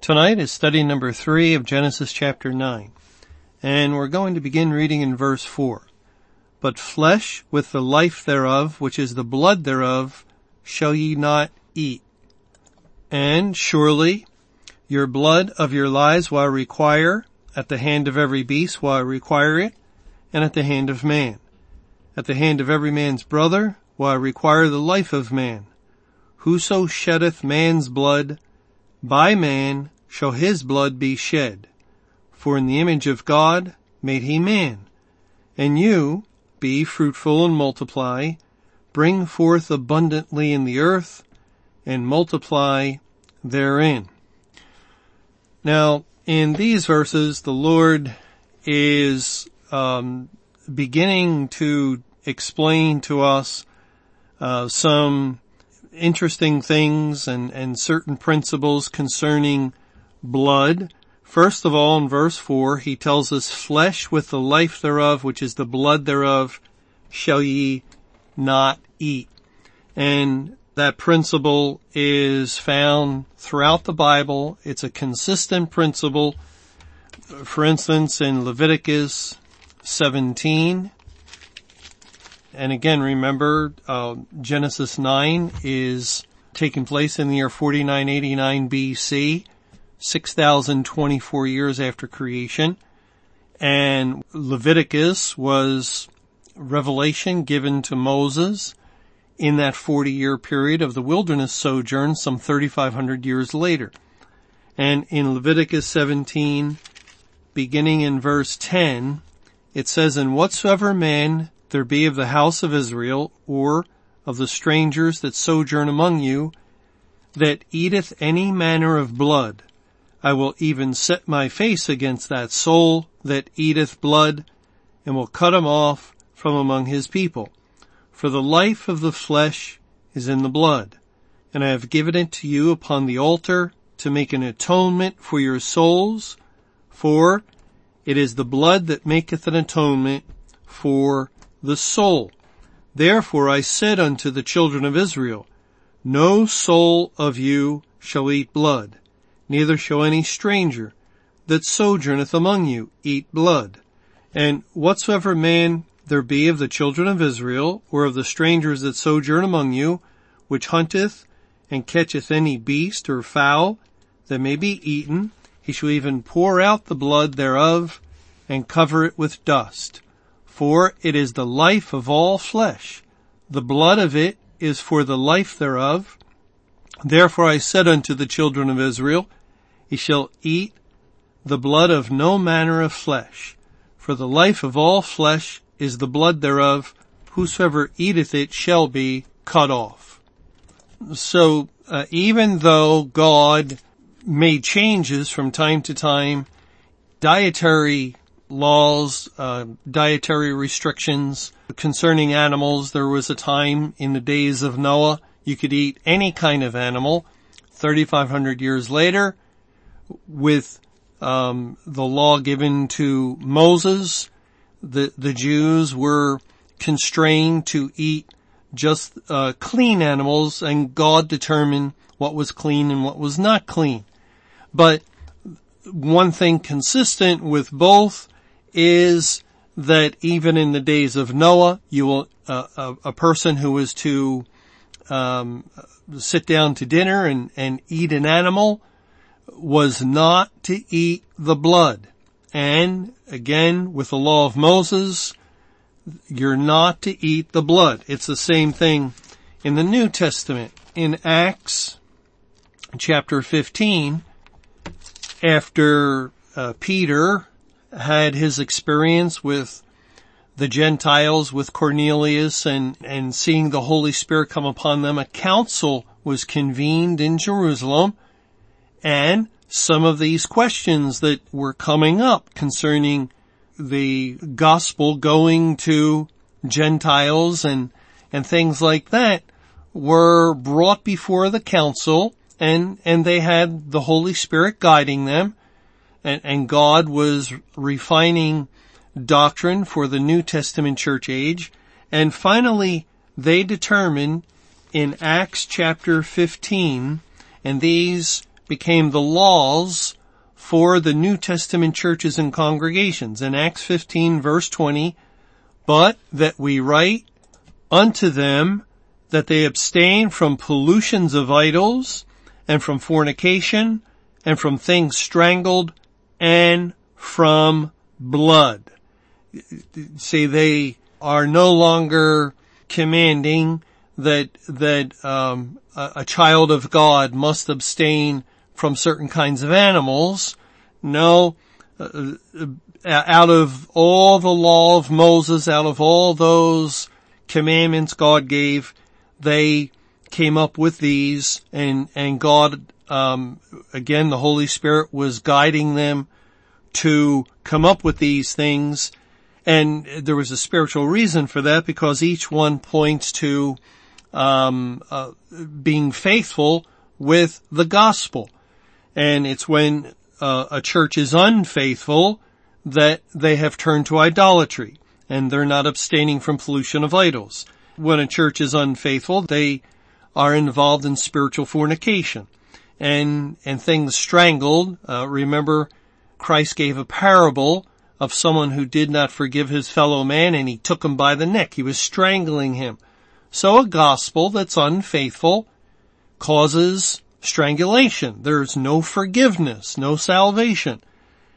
Tonight is study number three of Genesis chapter nine. And we're going to begin reading in verse four. But flesh with the life thereof, which is the blood thereof, shall ye not eat. And surely your blood of your lives will I require at the hand of every beast will I require it, and at the hand of man. At the hand of every man's brother will I require the life of man. Whoso sheddeth man's blood, by man shall his blood be shed. For in the image of God made he man. And you, be fruitful and multiply, bring forth abundantly in the earth, and multiply therein. Now, in these verses, the Lord is um, beginning to explain to us uh, some interesting things and, and certain principles concerning blood. First of all, in verse four, he tells us flesh with the life thereof, which is the blood thereof, shall ye not eat. And that principle is found throughout the Bible. It's a consistent principle. For instance, in Leviticus 17, and again, remember, uh, Genesis 9 is taking place in the year 4989 BC, 6,024 years after creation. And Leviticus was revelation given to Moses in that 40 year period of the wilderness sojourn some 3,500 years later. And in Leviticus 17, beginning in verse 10, it says, And whatsoever man there be of the house of Israel, or of the strangers that sojourn among you, that eateth any manner of blood, I will even set my face against that soul that eateth blood, and will cut him off from among his people. For the life of the flesh is in the blood, and I have given it to you upon the altar to make an atonement for your souls, for it is the blood that maketh an atonement for the soul. Therefore I said unto the children of Israel, No soul of you shall eat blood, neither shall any stranger that sojourneth among you eat blood. And whatsoever man there be of the children of Israel, or of the strangers that sojourn among you, which hunteth and catcheth any beast or fowl that may be eaten, he shall even pour out the blood thereof and cover it with dust. For it is the life of all flesh. The blood of it is for the life thereof. Therefore I said unto the children of Israel, Ye shall eat the blood of no manner of flesh. For the life of all flesh is the blood thereof. Whosoever eateth it shall be cut off. So uh, even though God made changes from time to time, dietary laws, uh, dietary restrictions concerning animals. There was a time in the days of Noah you could eat any kind of animal. 3,500 years later, with um, the law given to Moses, the the Jews were constrained to eat just uh, clean animals, and God determined what was clean and what was not clean. But one thing consistent with both is that even in the days of Noah, you will uh, a, a, person who was to um, sit down to dinner and, and eat an animal was not to eat the blood. And again, with the law of Moses, you're not to eat the blood. It's the same thing in the New Testament. In Acts chapter 15, after uh, Peter had his experience with the Gentiles, with Cornelius and, and seeing the Holy Spirit come upon them, a council was convened in Jerusalem and some of these questions that were coming up concerning the gospel going to Gentiles and, and things like that were brought before the council and, and they had the Holy Spirit guiding them and, and God was refining doctrine for the New Testament church age. And finally, they determined in Acts chapter 15, and these became the laws for the New Testament churches and congregations. In Acts 15 verse 20, but that we write unto them that they abstain from pollutions of idols and from fornication and from things strangled and from blood. See, they are no longer commanding that, that, um, a, a child of God must abstain from certain kinds of animals. No, uh, uh, out of all the law of Moses, out of all those commandments God gave, they came up with these and, and God, um, again, the Holy Spirit was guiding them to come up with these things. And there was a spiritual reason for that because each one points to, um, uh, being faithful with the gospel. And it's when uh, a church is unfaithful that they have turned to idolatry and they're not abstaining from pollution of idols. When a church is unfaithful, they are involved in spiritual fornication and, and things strangled. Uh, remember Christ gave a parable of someone who did not forgive his fellow man and he took him by the neck. He was strangling him. So a gospel that's unfaithful causes strangulation. There's no forgiveness, no salvation.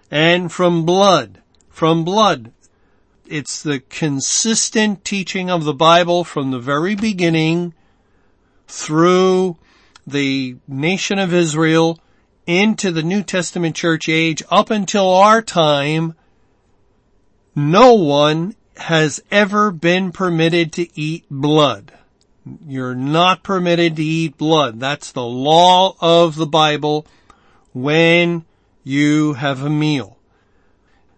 And from blood, from blood, it's the consistent teaching of the Bible from the very beginning through the nation of Israel into the New Testament church age up until our time, no one has ever been permitted to eat blood. You're not permitted to eat blood. That's the law of the Bible when you have a meal.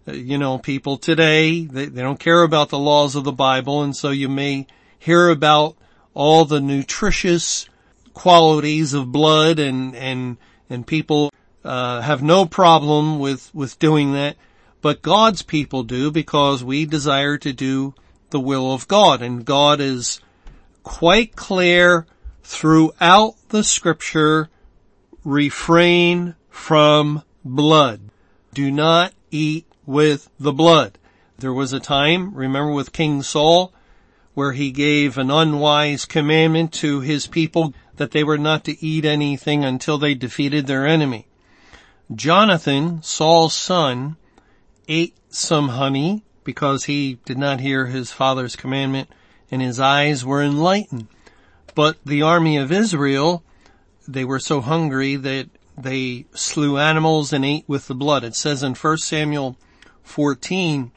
Uh, you know, people today, they, they don't care about the laws of the Bible and so you may hear about all the nutritious qualities of blood and, and, and people, uh, have no problem with, with doing that. But God's people do because we desire to do the will of God and God is quite clear throughout the scripture, refrain from blood. Do not eat with the blood. There was a time, remember with King Saul, where he gave an unwise commandment to his people that they were not to eat anything until they defeated their enemy. Jonathan, Saul's son, ate some honey because he did not hear his father's commandment and his eyes were enlightened. But the army of Israel, they were so hungry that they slew animals and ate with the blood. It says in 1 Samuel 14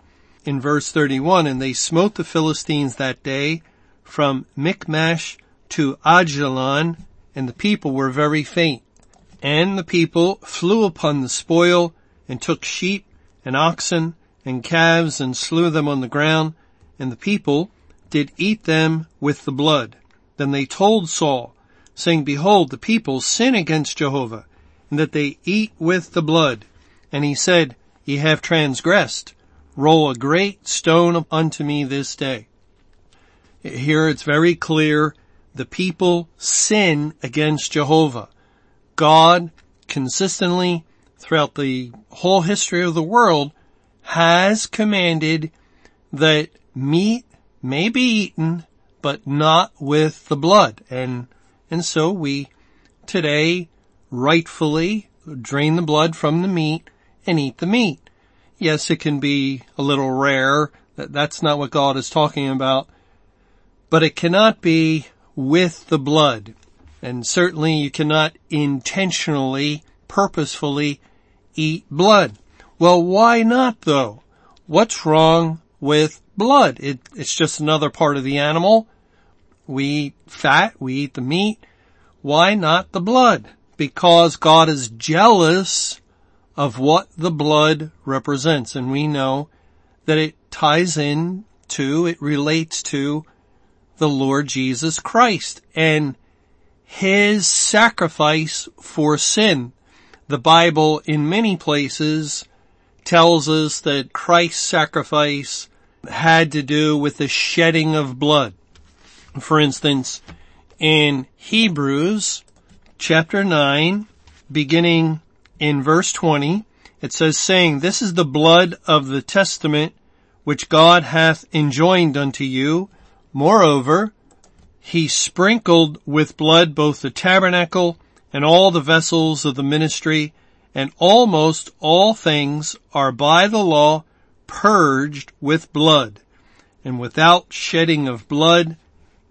in verse 31, and they smote the Philistines that day from Michmash to Ajalon, and the people were very faint. And the people flew upon the spoil and took sheep and oxen and calves and slew them on the ground, and the people did eat them with the blood. Then they told Saul, saying, Behold, the people sin against Jehovah, and that they eat with the blood. And he said, Ye have transgressed. Roll a great stone unto me this day. Here it's very clear the people sin against Jehovah. God consistently throughout the whole history of the world has commanded that meat may be eaten, but not with the blood. And, and so we today rightfully drain the blood from the meat and eat the meat. Yes, it can be a little rare. That, that's not what God is talking about. But it cannot be with the blood. And certainly you cannot intentionally, purposefully eat blood. Well, why not though? What's wrong with blood. It, it's just another part of the animal. We eat fat, we eat the meat. Why not the blood? because God is jealous of what the blood represents. And we know that it ties in to, it relates to the Lord Jesus Christ and his sacrifice for sin. The Bible in many places tells us that Christ's sacrifice had to do with the shedding of blood. For instance, in Hebrews chapter 9, beginning in verse 20, it says saying, This is the blood of the testament which God hath enjoined unto you. Moreover, he sprinkled with blood both the tabernacle and all the vessels of the ministry, and almost all things are by the law purged with blood. And without shedding of blood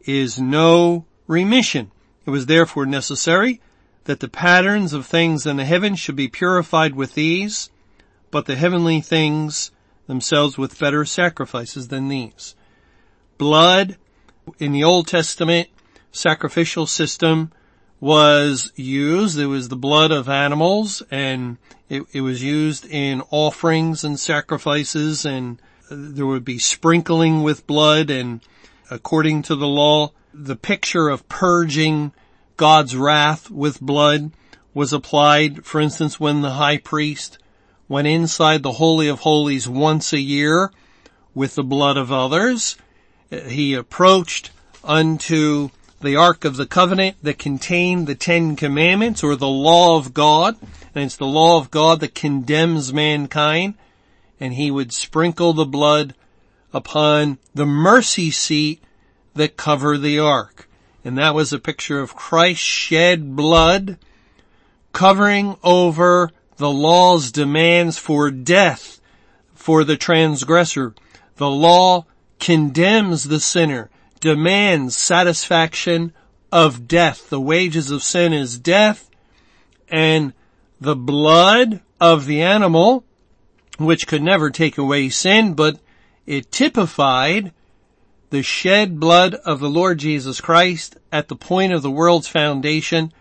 is no remission. It was therefore necessary that the patterns of things in the heavens should be purified with these, but the heavenly things themselves with better sacrifices than these. Blood in the Old Testament sacrificial system was used. It was the blood of animals and it, it, was used in offerings and sacrifices and there would be sprinkling with blood and according to the law, the picture of purging God's wrath with blood was applied, for instance, when the high priest went inside the Holy of Holies once a year with the blood of others. He approached unto the Ark of the Covenant that contained the Ten Commandments or the law of God. And it's the law of God that condemns mankind. And he would sprinkle the blood upon the mercy seat that covered the Ark. And that was a picture of Christ shed blood covering over the law's demands for death for the transgressor. The law condemns the sinner demands satisfaction of death. The wages of sin is death and the blood of the animal, which could never take away sin, but it typified the shed blood of the Lord Jesus Christ at the point of the world's foundation.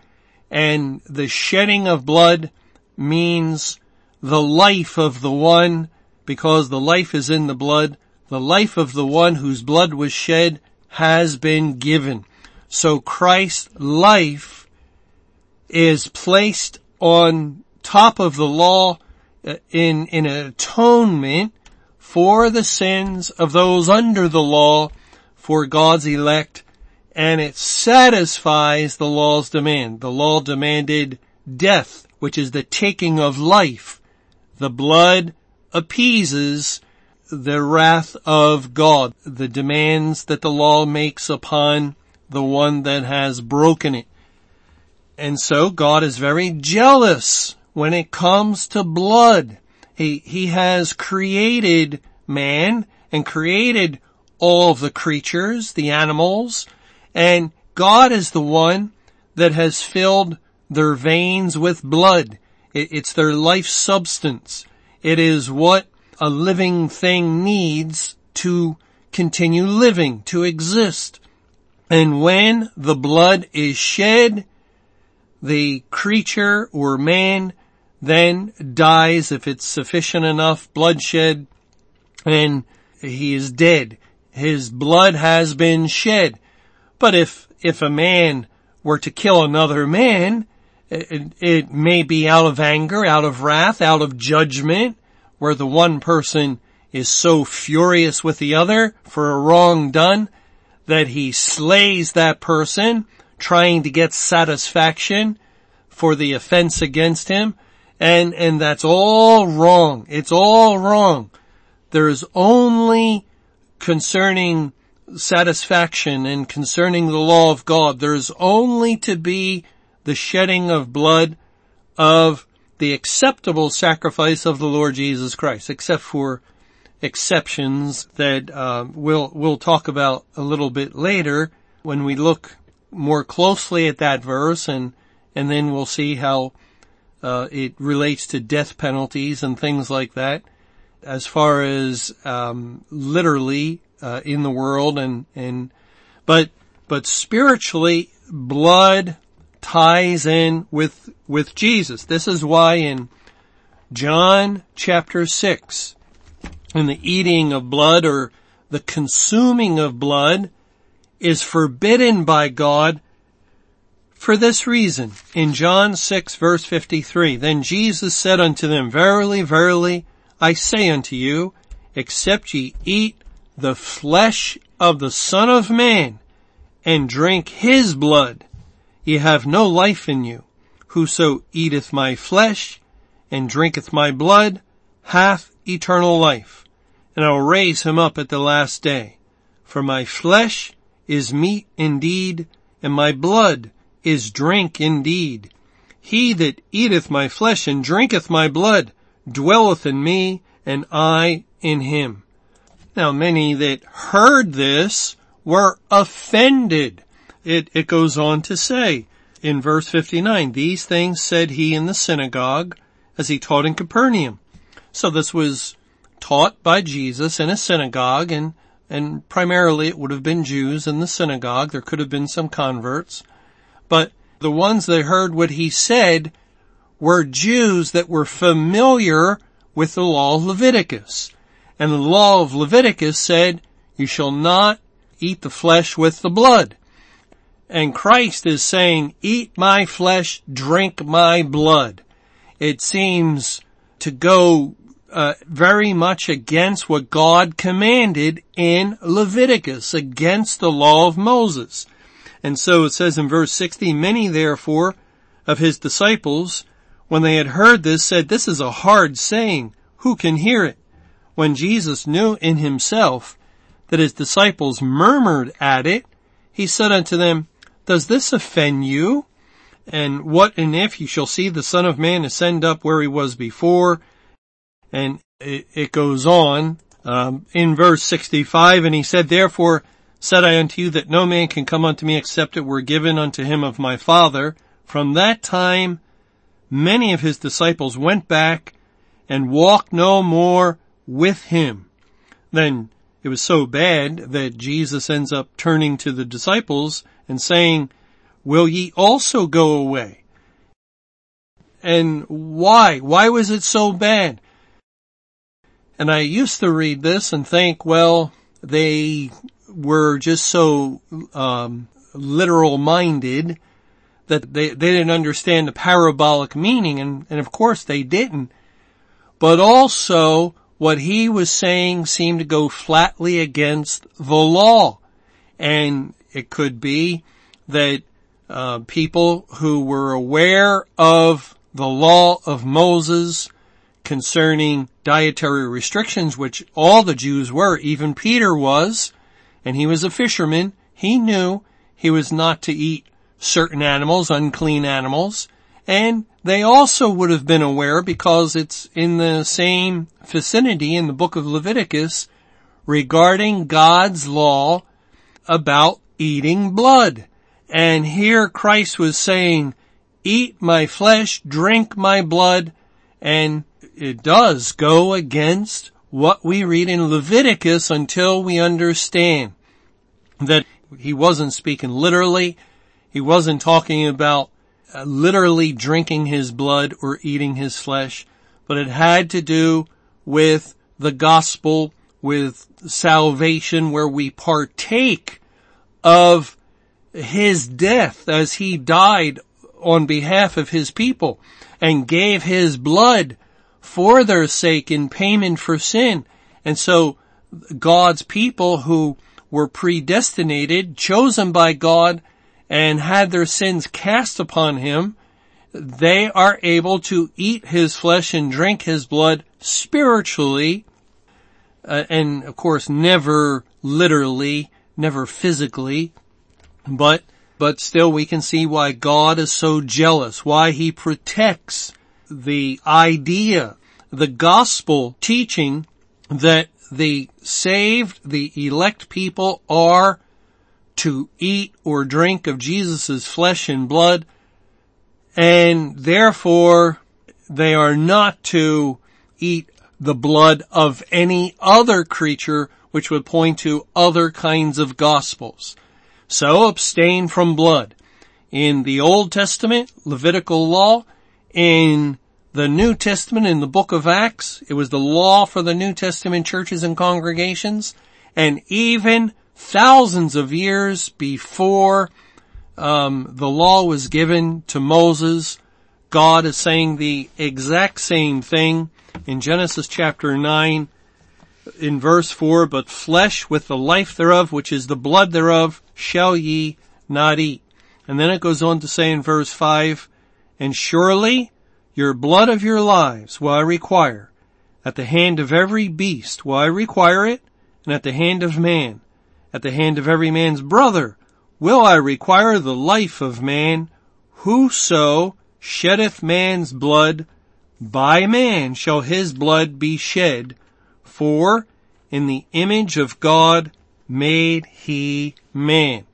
And the shedding of blood means the life of the one, because the life is in the blood, the life of the one whose blood was shed has been given. So Christ's life is placed on top of the law uh, in, in atonement for the sins of those under the law for God's elect and it satisfies the law's demand. The law demanded death, which is the taking of life. The blood appeases the wrath of God, the demands that the law makes upon the one that has broken it. And so God is very jealous when it comes to blood. He, he has created man and created all of the creatures, the animals, and God is the one that has filled their veins with blood. It, it's their life substance. It is what a living thing needs to continue living, to exist. And when the blood is shed, the creature or man then dies if it's sufficient enough bloodshed and he is dead. His blood has been shed. But if, if a man were to kill another man, it, it may be out of anger, out of wrath, out of judgment, where the one person is so furious with the other for a wrong done that he slays that person trying to get satisfaction for the offense against him. And, and that's all wrong. It's all wrong. There's only concerning satisfaction and concerning the law of God, there's only to be the shedding of blood of the acceptable sacrifice of the Lord Jesus Christ, except for exceptions that uh, we'll we'll talk about a little bit later when we look more closely at that verse, and and then we'll see how uh, it relates to death penalties and things like that, as far as um, literally uh, in the world and and but but spiritually, blood ties in with, with Jesus. This is why in John chapter 6, in the eating of blood or the consuming of blood is forbidden by God for this reason. In John 6 verse 53, then Jesus said unto them, Verily, verily, I say unto you, except ye eat the flesh of the Son of Man and drink his blood, ye have no life in you. Whoso eateth my flesh and drinketh my blood hath eternal life, and I will raise him up at the last day. For my flesh is meat indeed, and my blood is drink indeed. He that eateth my flesh and drinketh my blood dwelleth in me, and I in him. Now many that heard this were offended. It, it goes on to say in verse 59, these things said he in the synagogue as he taught in Capernaum. So this was taught by Jesus in a synagogue and, and primarily it would have been Jews in the synagogue. There could have been some converts, but the ones that heard what he said were Jews that were familiar with the law of Leviticus. And the law of Leviticus said, you shall not eat the flesh with the blood. And Christ is saying, eat my flesh, drink my blood. It seems to go uh, very much against what God commanded in Leviticus, against the law of Moses. And so it says in verse 60, many therefore of his disciples, when they had heard this, said, this is a hard saying. Who can hear it? When Jesus knew in himself that his disciples murmured at it, he said unto them, Does this offend you? And what and if you shall see the Son of Man ascend up where he was before? And it, it goes on um, in verse 65, and he said, Therefore said I unto you that no man can come unto me except it were given unto him of my Father. From that time, many of his disciples went back and walked no more with him. Then it was so bad that Jesus ends up turning to the disciples and saying, will ye also go away? And why? Why was it so bad? And I used to read this and think, well, they were just so um, literal minded that they, they didn't understand the parabolic meaning, and, and of course they didn't. But also, what he was saying seemed to go flatly against the law. And it could be that uh, people who were aware of the law of Moses concerning dietary restrictions, which all the Jews were, even Peter was, and he was a fisherman, he knew he was not to eat certain animals, unclean animals, and they also would have been aware because it's in the same vicinity in the book of Leviticus regarding God's law about eating blood. And here Christ was saying, eat my flesh, drink my blood, and it does go against what we read in Leviticus until we understand that he wasn't speaking literally. He wasn't talking about uh, literally drinking his blood or eating his flesh, but it had to do with the gospel, with salvation where we partake of his death as he died on behalf of his people and gave his blood for their sake in payment for sin. And so God's people who were predestinated, chosen by God, and had their sins cast upon him, they are able to eat his flesh and drink his blood spiritually, uh, and of course never literally, never physically, but, but still we can see why God is so jealous, why he protects the idea, the gospel teaching that the saved, the elect people are to eat or drink of Jesus' flesh and blood, and therefore they are not to eat the blood of any other creature which would point to other kinds of gospels. So abstain from blood. in the Old Testament, Levitical law, in the New Testament, in the book of Acts, it was the law for the New Testament churches and congregations, and even thousands of years before um, the law was given to Moses, God is saying the exact same thing in Genesis chapter 9 in verse 4, but flesh with the life thereof, which is the blood thereof, shall ye not eat. And then it goes on to say in verse 5, and surely your blood of your lives will I require. At the hand of every beast will I require it, and at the hand of man. At the hand of every man's brother will I require the life of man. Whoso sheddeth man's blood, by man shall his blood be shed, for in the image of God made he man.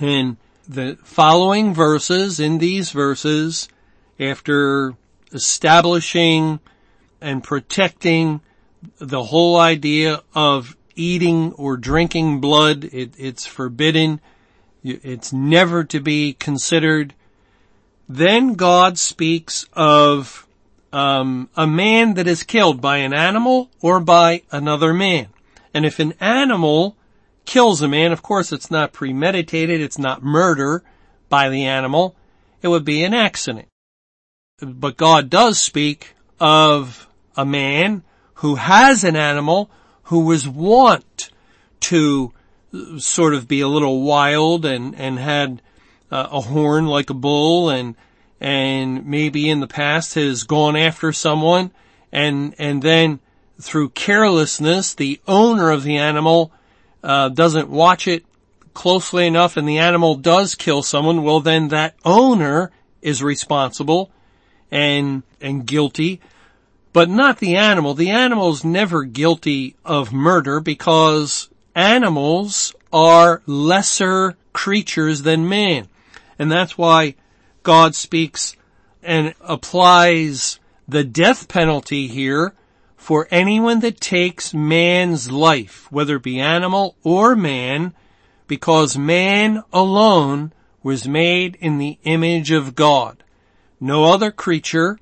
And the following verses, in these verses, after establishing and protecting the whole idea of eating or drinking blood, it, it's forbidden. It's never to be considered. Then God speaks of um, a man that is killed by an animal or by another man. And if an animal kills a man, of course it's not premeditated, it's not murder by the animal, it would be an accident. But God does speak of a man who has an animal who was wont to sort of be a little wild and, and had uh, a horn like a bull and, and maybe in the past has gone after someone and, and then through carelessness, the owner of the animal uh, doesn't watch it closely enough and the animal does kill someone, well then that owner is responsible and, and guilty, but not the animal. The animal's never guilty of murder because animals are lesser creatures than man. And that's why God speaks and applies the death penalty here for anyone that takes man's life, whether it be animal or man, because man alone was made in the image of God. No other creature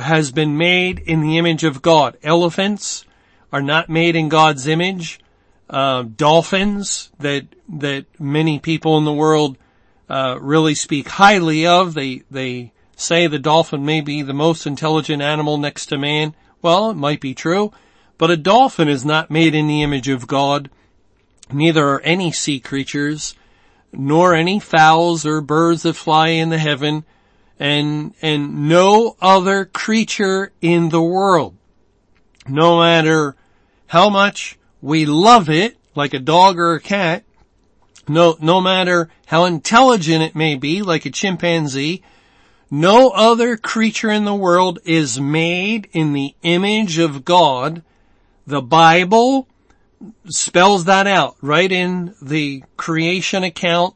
has been made in the image of God. Elephants are not made in God's image. Uh, dolphins that that many people in the world uh, really speak highly of. They they say the dolphin may be the most intelligent animal next to man. Well, it might be true, but a dolphin is not made in the image of God. Neither are any sea creatures, nor any fowls or birds that fly in the heaven, and, and no other creature in the world. No matter how much we love it, like a dog or a cat, no, no matter how intelligent it may be, like a chimpanzee, no other creature in the world is made in the image of God. The Bible spells that out right in the creation account.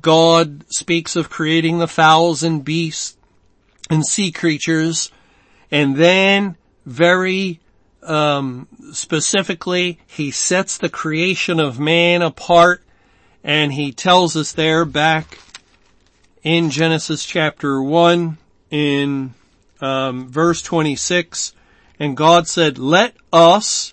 God speaks of creating the fowls and beasts and sea creatures. And then very um, specifically, he sets the creation of man apart and he tells us there back in Genesis chapter 1 in um, verse 26, and God said, let us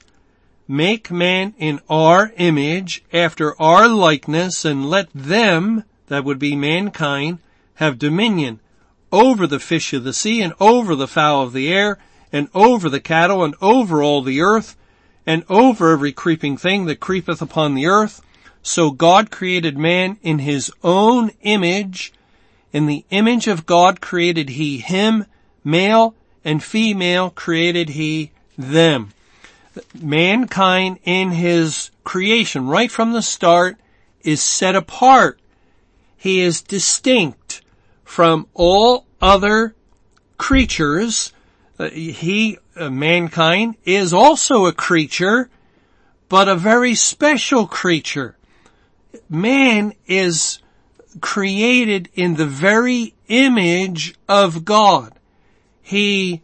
make man in our image after our likeness and let them, that would be mankind, have dominion over the fish of the sea and over the fowl of the air and over the cattle and over all the earth and over every creeping thing that creepeth upon the earth. So God created man in his own image in the image of God created he him, male and female created he them. Mankind in his creation, right from the start, is set apart. He is distinct from all other creatures. Uh, he, uh, mankind, is also a creature, but a very special creature. Man is created in the very image of God. He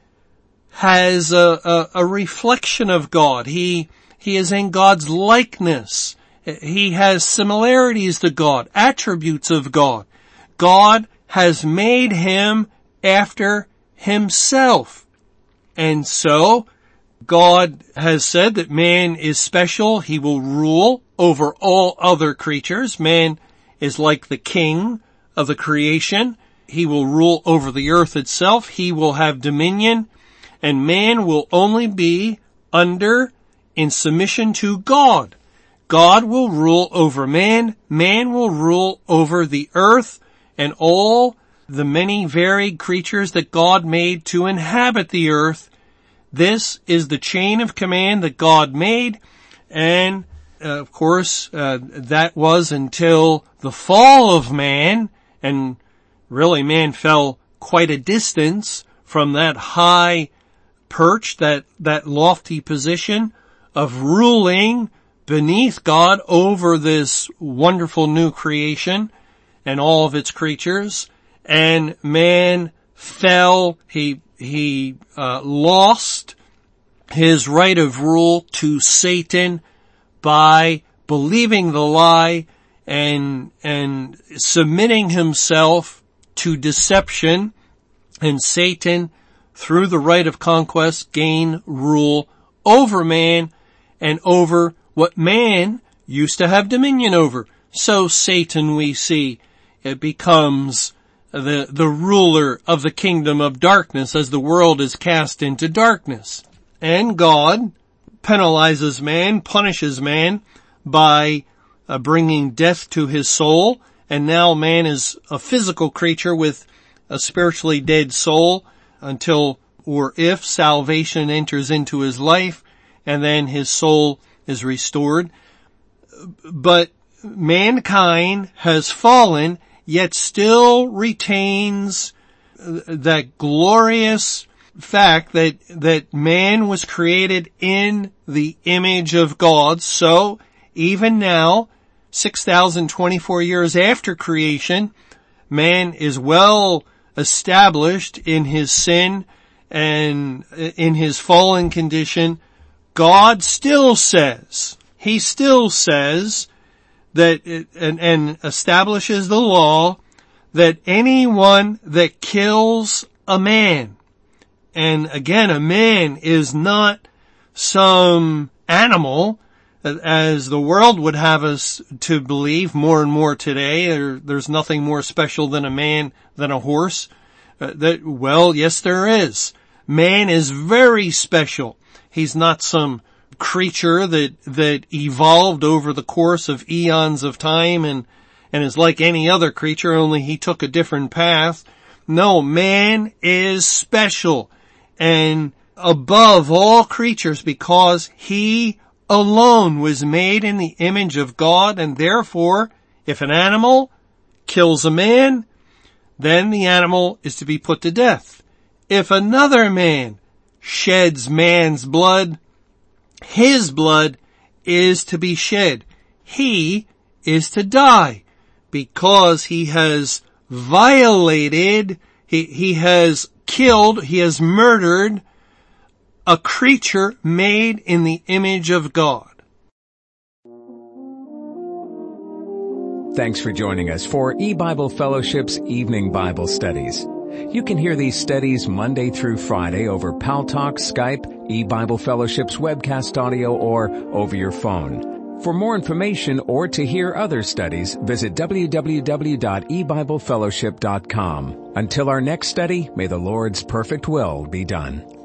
has a, a, a, reflection of God. He, he is in God's likeness. He has similarities to God, attributes of God. God has made him after himself. And so, God has said that man is special. He will rule over all other creatures. Man is like the king of the creation. He will rule over the earth itself. He will have dominion and man will only be under in submission to God. God will rule over man. Man will rule over the earth and all the many varied creatures that God made to inhabit the earth. This is the chain of command that God made and uh, of course uh, that was until the fall of man and really man fell quite a distance from that high perch, that, that lofty position of ruling beneath God over this wonderful new creation and all of its creatures. And man fell, he, he, uh, lost his right of rule to Satan by believing the lie and, and submitting himself to deception and Satan through the right of conquest gain rule over man and over what man used to have dominion over. So Satan we see it becomes the, the ruler of the kingdom of darkness as the world is cast into darkness. And God penalizes man, punishes man by uh, bringing death to his soul. And now man is a physical creature with a spiritually dead soul until or if salvation enters into his life and then his soul is restored. But mankind has fallen yet still retains uh, that glorious fact that, that man was created in the image of God. So even now, 6,024 years after creation, man is well established in his sin and uh, in his fallen condition, God still says, He still says that, it, and, and establishes the law that anyone that kills a man, and again, a man is not some animal, as the world would have us to believe more and more today. There, there's nothing more special than a man than a horse. Uh, that, well, yes there is. Man is very special. He's not some creature that, that evolved over the course of eons of time and, and is like any other creature, only he took a different path. No, man is special and above all creatures because he alone was made in the image of God and therefore if an animal kills a man, then the animal is to be put to death. If another man sheds man's blood, his blood is to be shed. He is to die because he has violated, he, he has killed, he has murdered a creature made in the image of God. Thanks for joining us for E-Bible Fellowship's Evening Bible Studies. You can hear these studies Monday through Friday over Paltalk, Skype, eBible Fellowship's webcast audio, or over your phone. For more information or to hear other studies, visit www.ebiblefellowship.com. Until our next study, may the Lord's perfect will be done.